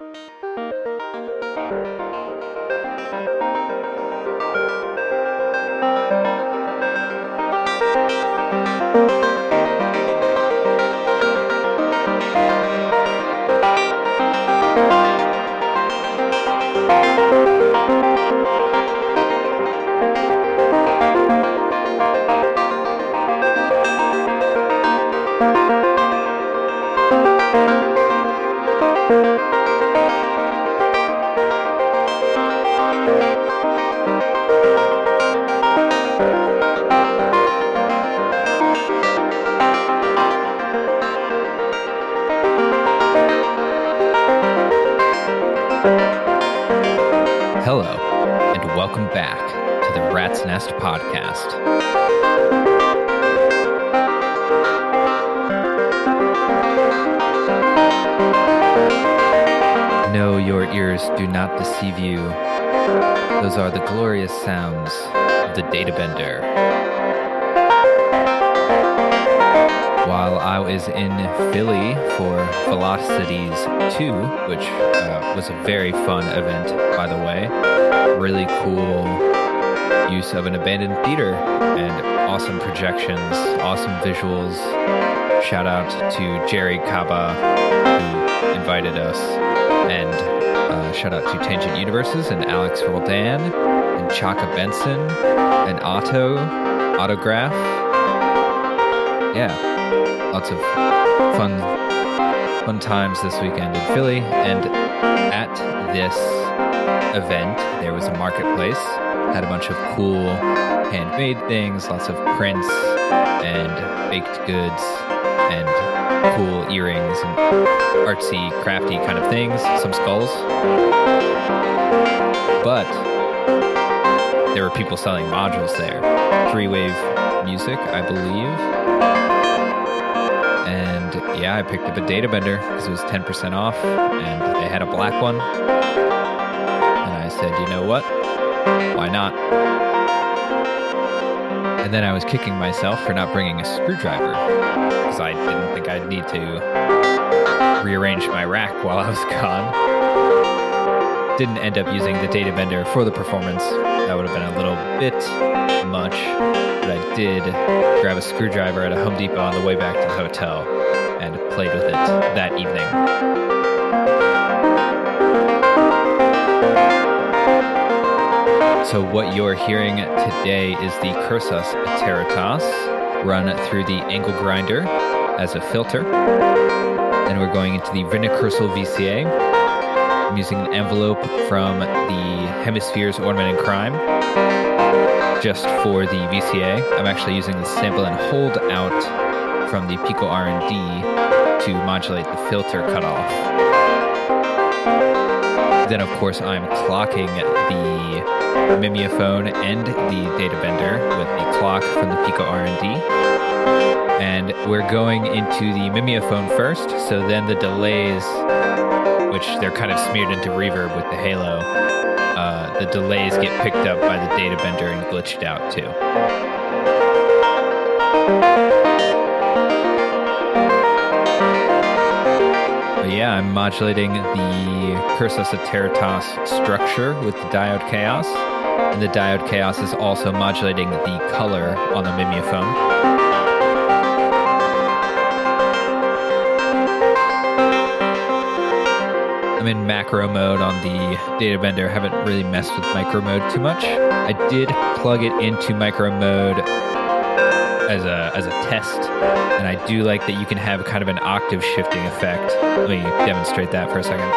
Hello, use of an abandoned theater and awesome projections, awesome visuals. Shout out to Jerry Kaba, who invited us, and uh, shout out to Tangent Universes and Alex Roldan and Chaka Benson and Otto Autograph. Yeah, lots of fun fun times this weekend in Philly. And at this event, there was a marketplace, had a bunch of cool handmade things, lots of prints and baked goods and cool earrings and artsy, crafty kind of things, some skulls. But there were people selling modules there. Three wave music, I believe. And yeah, I picked up a data bender because it was 10% off and they had a black one. And I said, you know what? Why not? And then I was kicking myself for not bringing a screwdriver because I didn't think I'd need to rearrange my rack while I was gone. Didn't end up using the data bender for the performance. That would have been a little bit much, but I did grab a screwdriver at a Home Depot on the way back to the hotel and played with it that evening. So, what you're hearing today is the Cursus Iteritas run through the angle grinder as a filter. And we're going into the Vinicursal VCA. I'm using an envelope from the Hemispheres Ornament and Crime just for the VCA. I'm actually using the sample and hold out from the Pico R&D to modulate the filter cutoff. Then, of course, I'm clocking the Mimeophone and the data bender with the clock from the Pico R&D. And we're going into the Mimeophone first, so then the delays, which they're kind of smeared into reverb with the halo, uh, the delays get picked up by the data bender and glitched out too. Yeah, I'm modulating the Cursus Iteritas structure with the diode chaos. And the diode chaos is also modulating the color on the mimeophone. I'm in macro mode on the data bender. haven't really messed with micro mode too much. I did plug it into micro mode as a as a test, and I do like that you can have kind of an octave shifting effect. Let me demonstrate that for a second.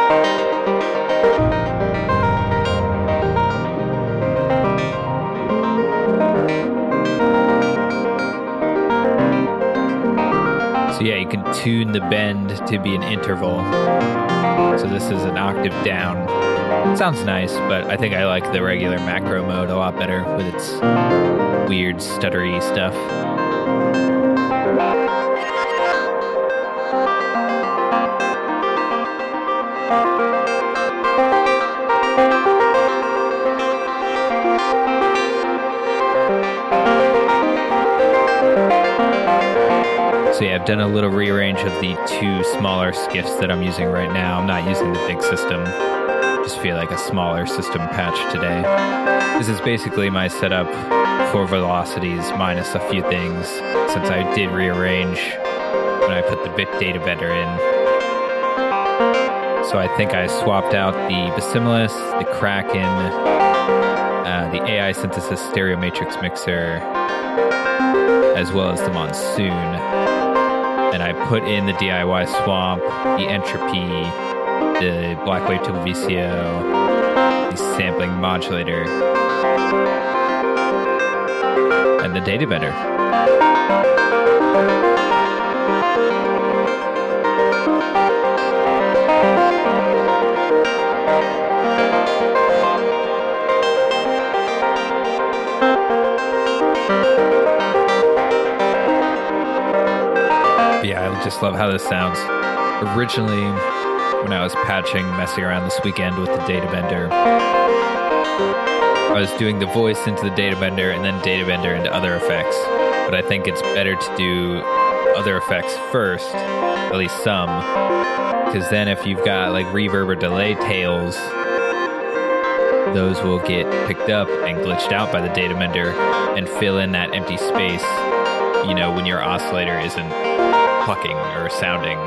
So yeah, you can tune the bend to be an interval. So this is an octave down. Sounds nice, but I think I like the regular macro mode a lot better with its weird stuttery stuff. So yeah, I've done a little rearrange of the two smaller skiffs that I'm using right now. I'm not using the big system. Just feel like a smaller system patch today. This is basically my setup for velocities minus a few things since I did rearrange when I put the bit data bender in. So I think I swapped out the Basimilus, the Kraken, uh, the AI synthesis stereo matrix mixer, as well as the Monsoon. And I put in the DIY swamp, the entropy, the Black Wavetable VCO, the sampling modulator, the data I just love how this sounds. Originally, when I was patching, messing around this weekend with the data bender, I was doing the voice into the data bender and then data bender into other effects. But I think it's better to do other effects first, at least some, because then if you've got like reverb or delay tails, those will get picked up and glitched out by the data bender and fill in that empty space, you know, when your oscillator isn't plucking or sounding.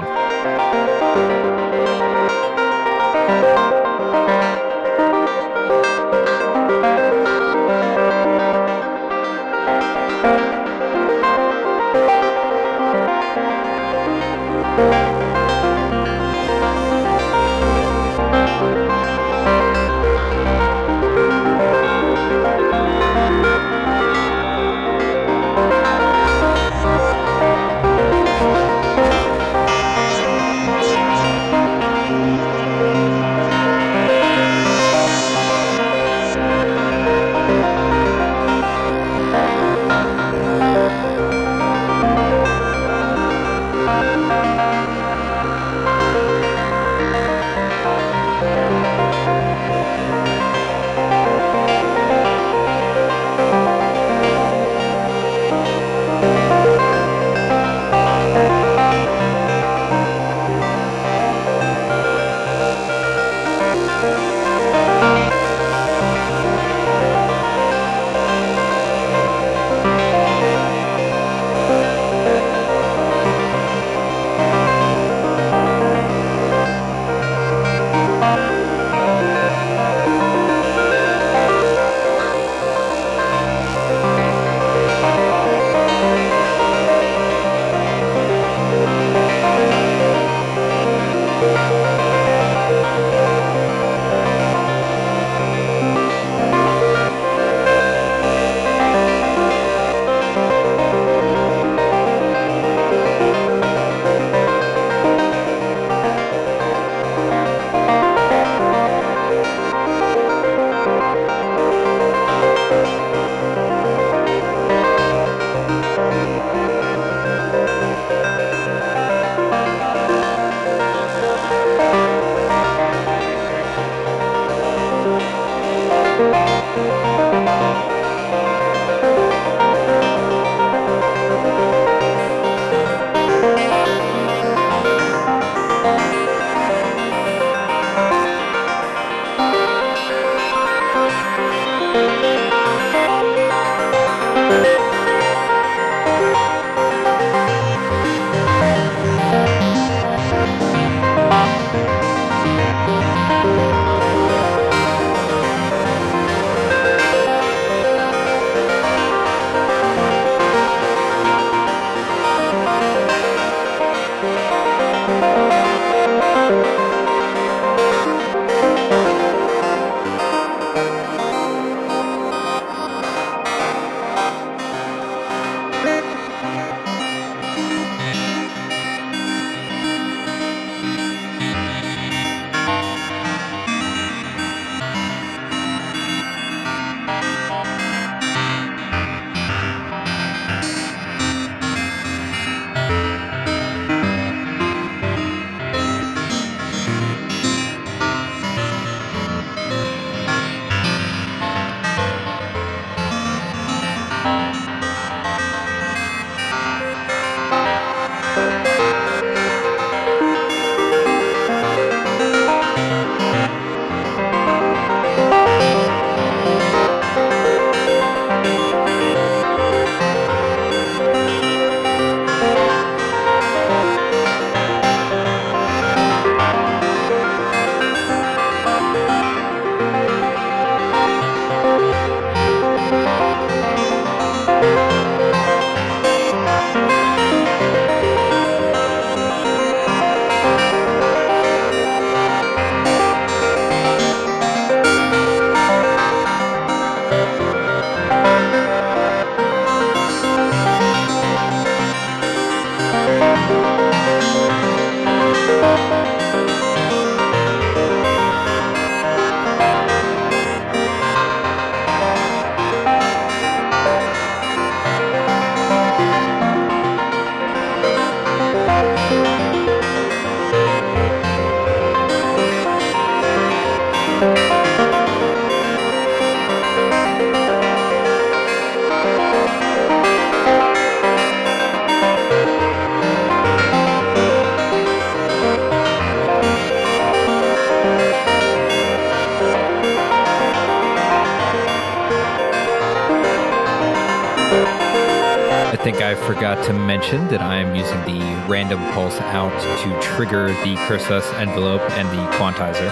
that I am using the random pulse out to trigger the Cursus envelope and the quantizer.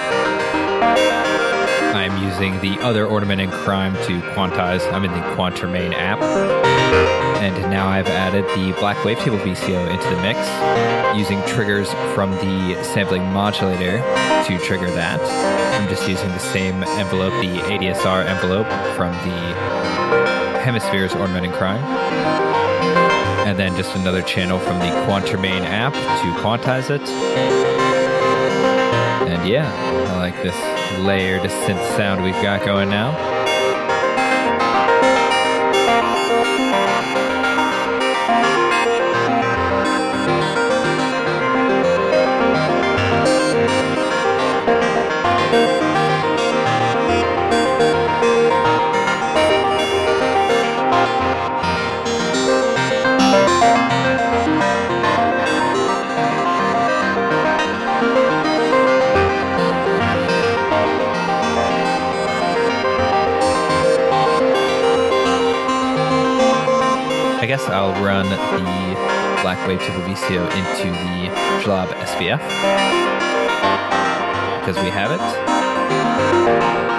I'm using the other ornament in crime to quantize. I'm in the Quantermain app. And now I've added the Black Wavetable VCO into the mix using triggers from the sampling modulator to trigger that. I'm just using the same envelope, the ADSR envelope from the Hemispheres ornament in crime. And then just another channel from the Quantermain app to quantize it. And yeah, I like this layered synth sound we've got going now. The Black Wavetable VCO into the Jalab SVF because we have it.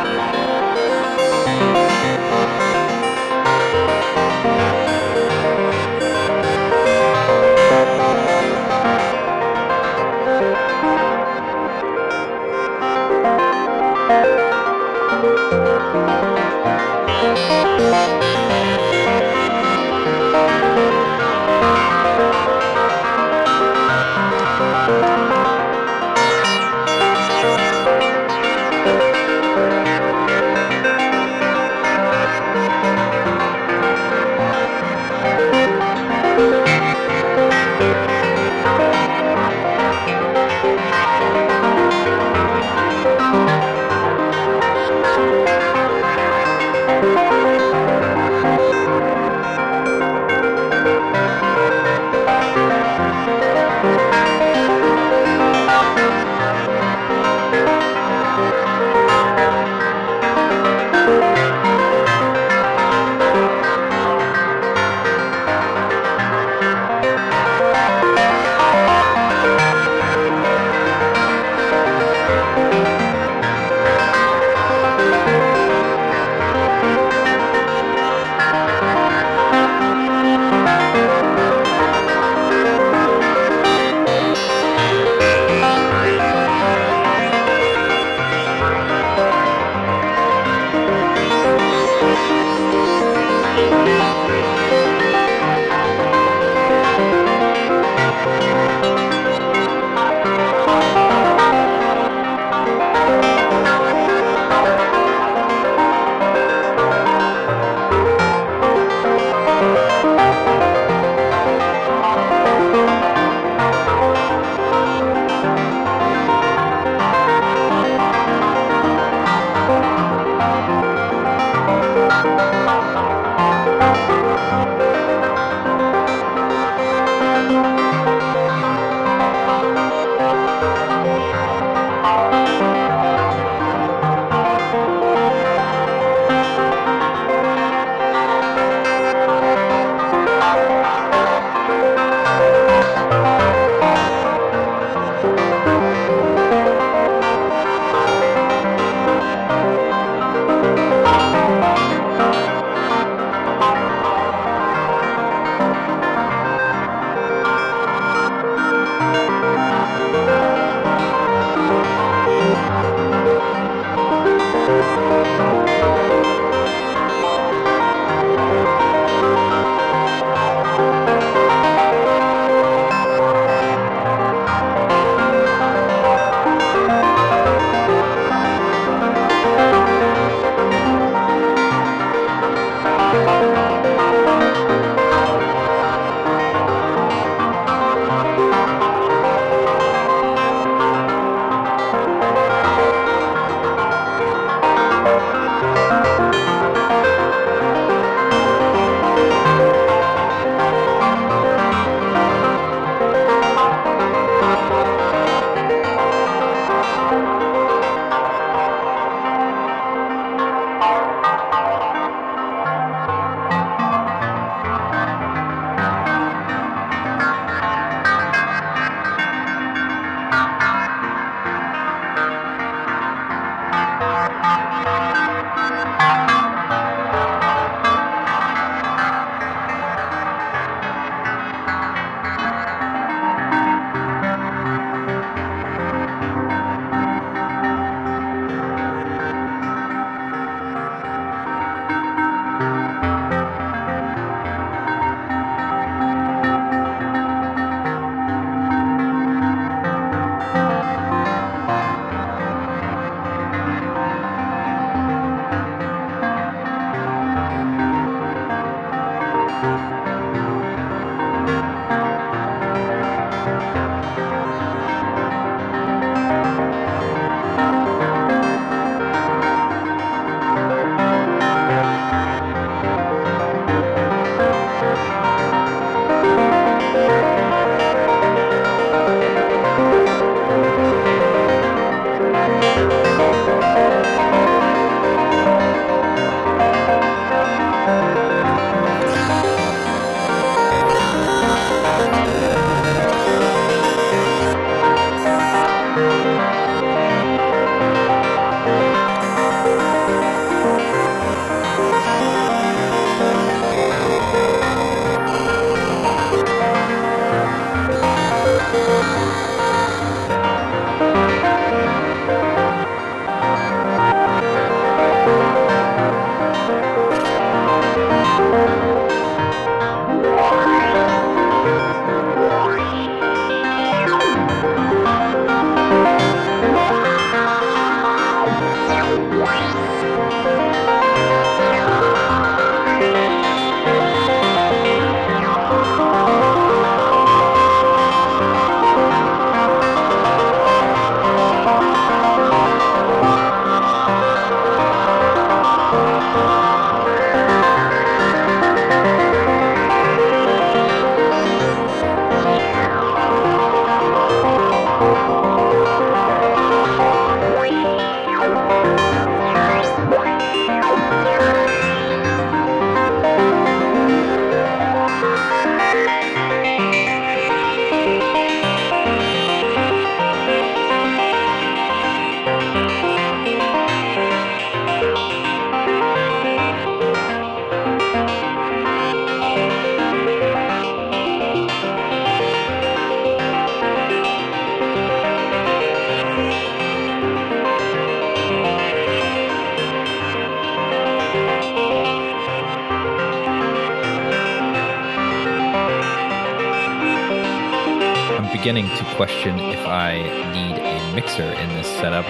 Mixer in this setup,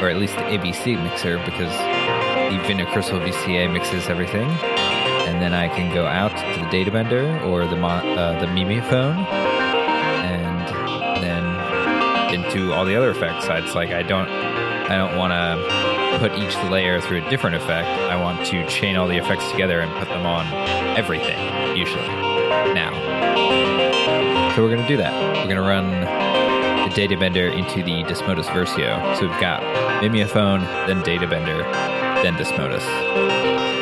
or at least the ABC mixer, because the Vintage Crystal VCA mixes everything. And then I can go out to the data bender or the uh, the Mimeophone, and then into all the other effects. It's like I don't I don't want to put each layer through a different effect. I want to chain all the effects together and put them on everything, usually. Now. So we're going to do that. We're going to run data bender into the Desmodus Versio. So we've got Mimeophone, then data bender, then Desmodus.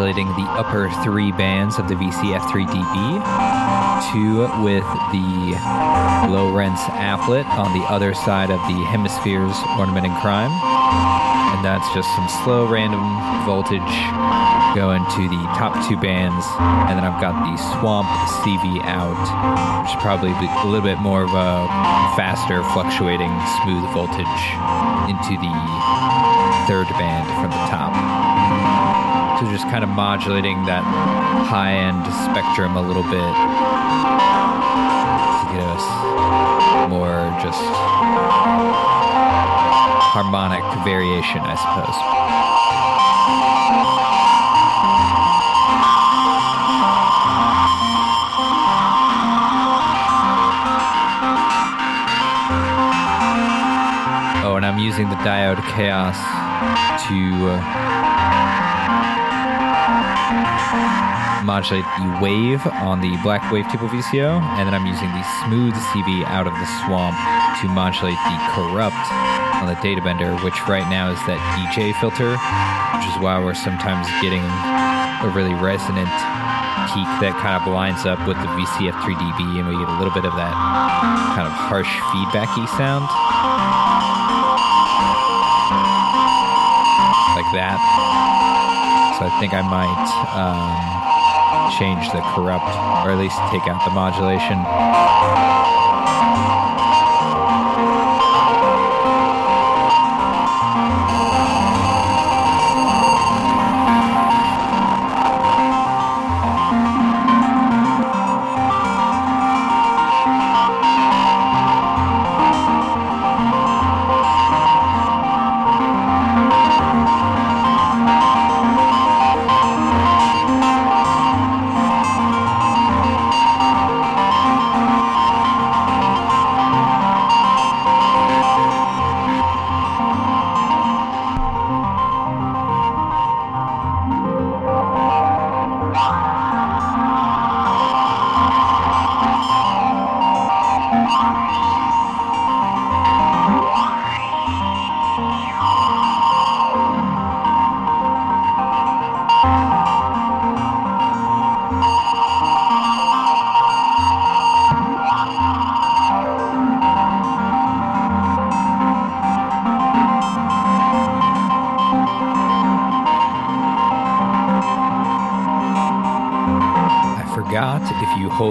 Modulating the upper three bands of the VCF3DB, two with the LowerRenz applet on the other side of the hemisphere's ornament and crime. And that's just some slow random voltage going to the top two bands. And then I've got the Swamp CV out, which is probably a little bit more of a faster fluctuating smooth voltage into the third band from the top. So just kind of modulating that high end spectrum a little bit to get us more just harmonic variation, I suppose. Oh, and I'm using the diode chaos to uh, modulate the wave on the black wave wavetable VCO, and then I'm using the smooth CV out of the swamp to modulate the corrupt on the data bender, which right now is that DJ filter, which is why we're sometimes getting a really resonant peak that kind of lines up with the VCF3DB, and we get a little bit of that kind of harsh feedbacky sound. Like that. So I think I might um, change the corrupt, or at least take out the modulation.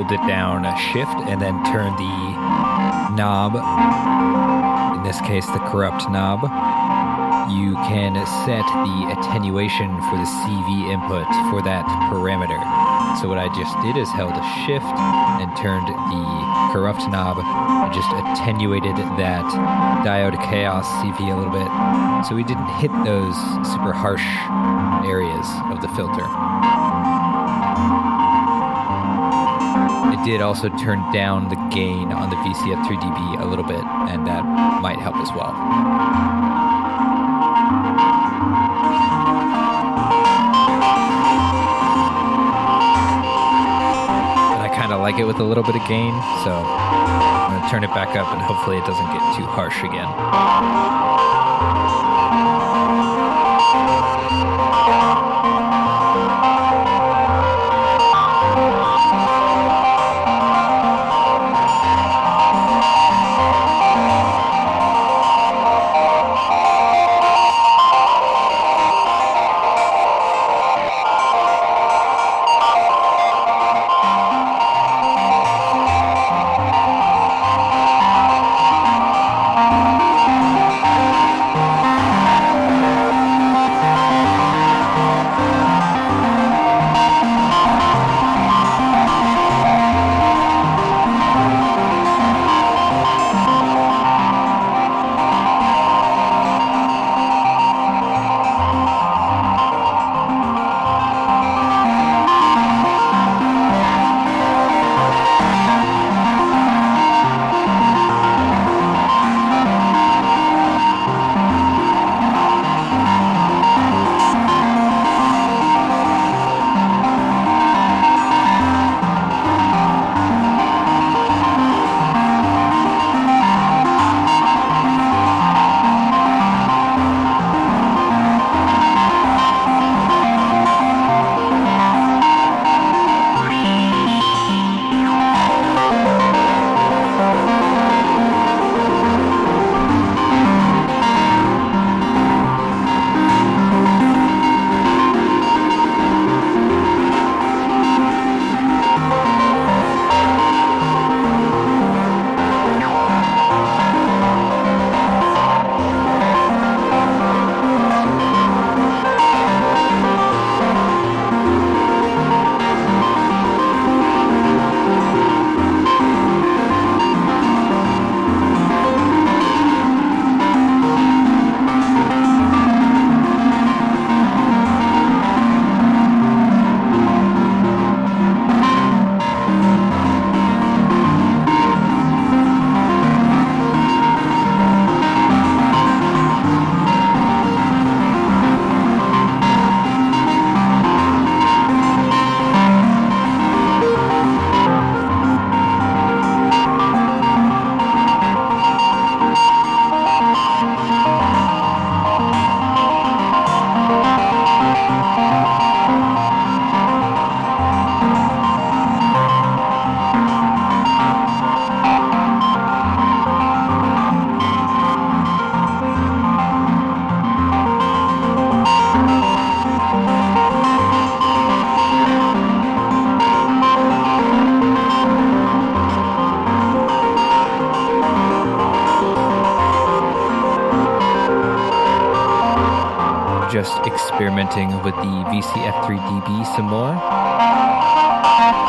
Hold it down shift and then turn the knob, in this case the corrupt knob, you can set the attenuation for the CV input for that parameter. So what I just did is held a shift and turned the corrupt knob and just attenuated that diode chaos CV a little bit. So we didn't hit those super harsh areas of the filter. It did also turn down the gain on the VCF3DB a little bit, and that might help as well. I kind of like it with a little bit of gain, so I'm going to turn it back up and hopefully it doesn't get too harsh again.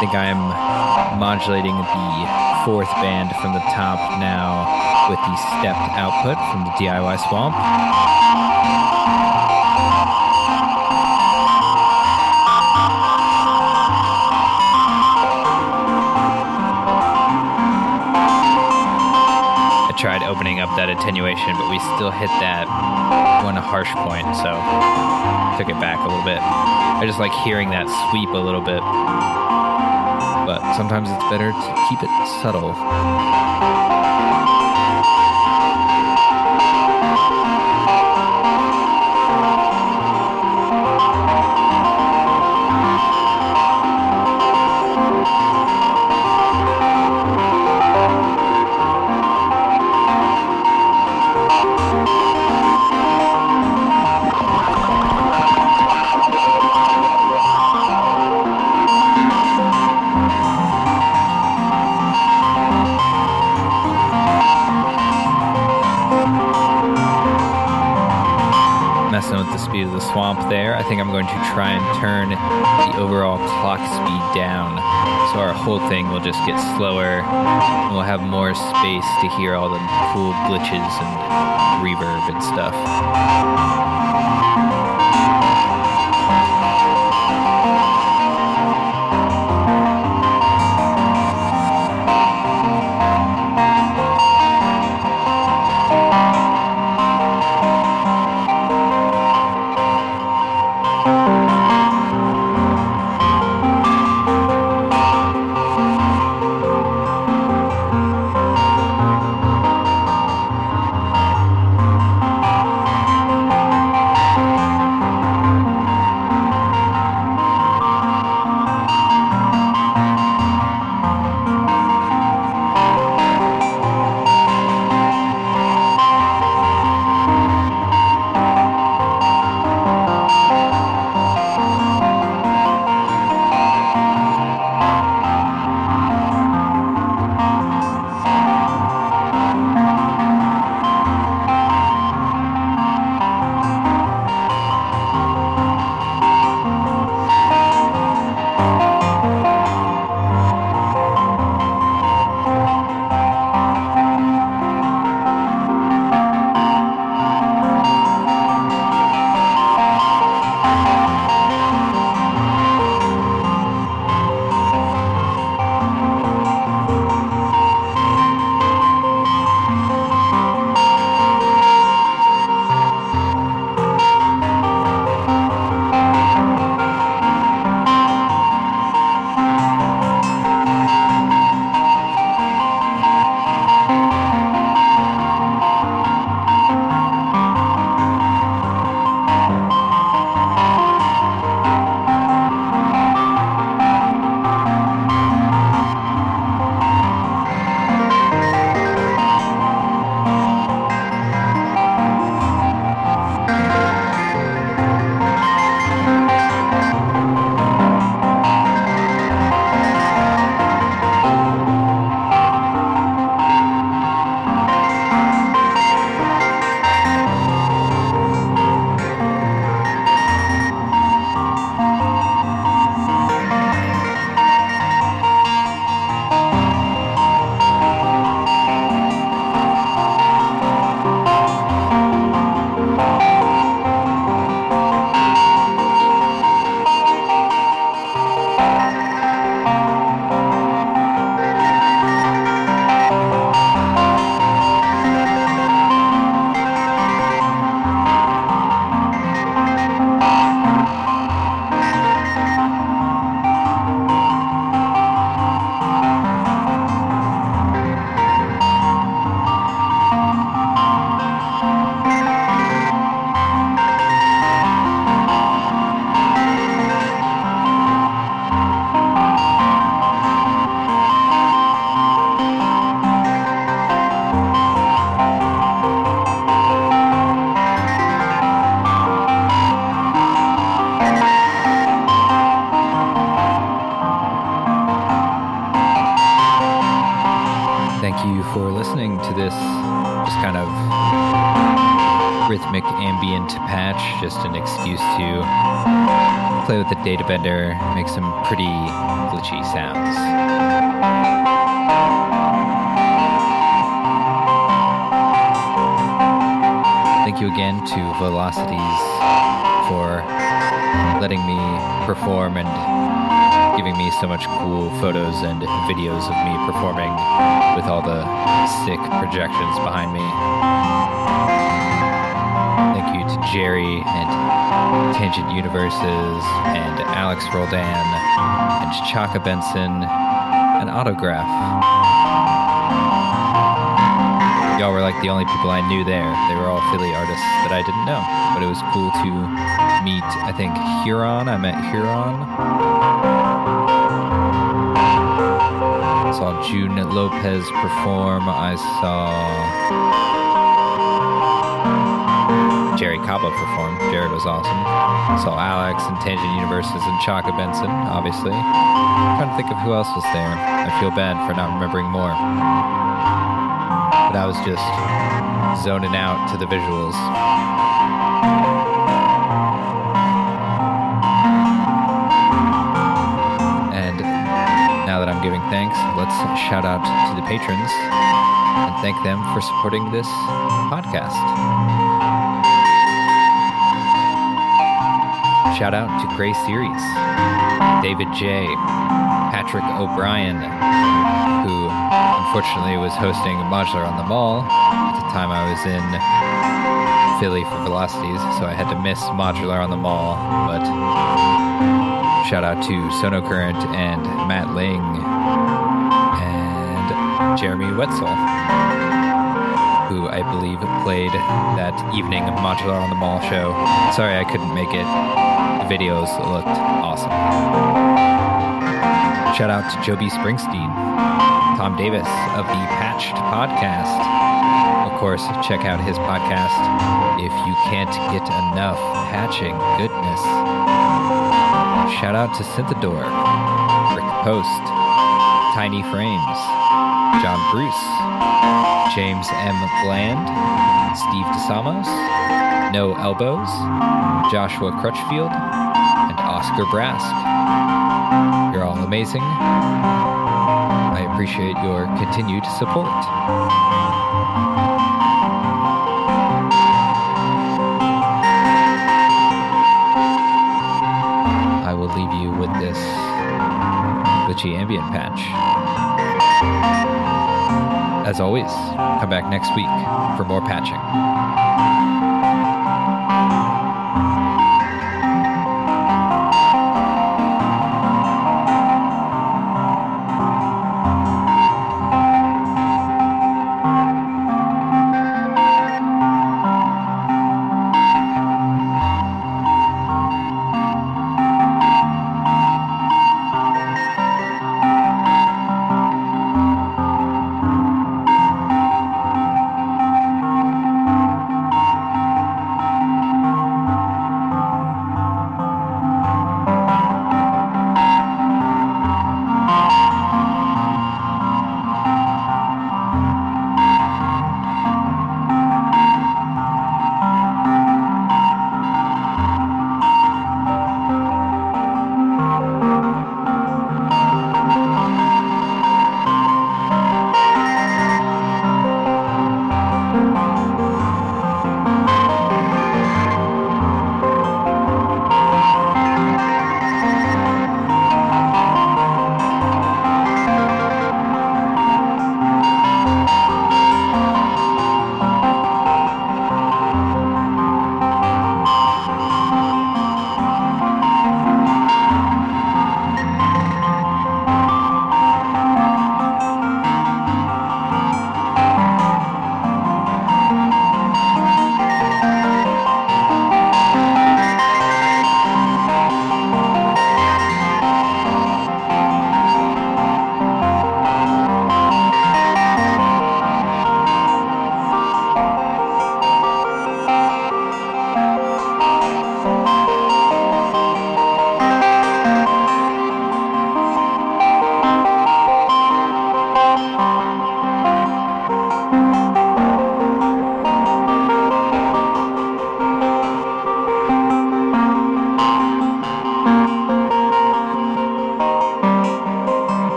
Think I am modulating the fourth band from the top now with the stepped output from the DIY Swamp. I tried opening up that attenuation, but we still hit that one harsh point, so took it back a little bit. I just like hearing that sweep a little bit, but sometimes it's better to keep it subtle. Think I'm going to try and turn the overall clock speed down so our whole thing will just get slower and we'll have more space to hear all the cool glitches and reverb and stuff. Thank you for listening to this just kind of rhythmic ambient patch, just an excuse to play with the data bender, make some pretty glitchy sounds. Thank you again to Velocities for letting me perform and giving me so much cool photos and videos of me performing with all the sick projections behind me. Thank you to Jerry and Tangent Universes and Alex Roldan and Chaka Benson and Autograph. Y'all were like the only people I knew there. They were all Philly artists that I didn't know. But it was cool to meet, I think, Huron. I met Huron. I saw June Lopez perform. I saw Jerry Cabo perform. Jerry was awesome. Saw Alex and Tangent Universes and Chaka Benson, obviously. I'm trying to think of who else was there. I feel bad for not remembering more. But I was just zoning out to the visuals. I'm giving thanks, let's shout out to the patrons and thank them for supporting this podcast. Shout out to Gray Series, David J, Patrick O'Brien, who unfortunately was hosting Modular on the Mall at the time I was in Philly for Velocities, so I had to miss Modular on the Mall. But shout out to Sonocurrent and Matt Ling and Jeremy Wetzel who I believe played that evening of Modular on the Mall show. Sorry I couldn't make it. The videos looked awesome. Shout out to Joby Springsteen, Tom Davis of the Patched Podcast. Of course, check out his podcast if you can't get enough patching goodness. Shout out to Synthador, Post, Tiny Frames, John Bruce, James M. Bland, Steve DeSamos, No Elbows, Joshua Crutchfield, and Oscar Brask. You're all amazing. I appreciate your continued support. I will leave you with this glitchy ambient patch. As always, come back next week for more patching.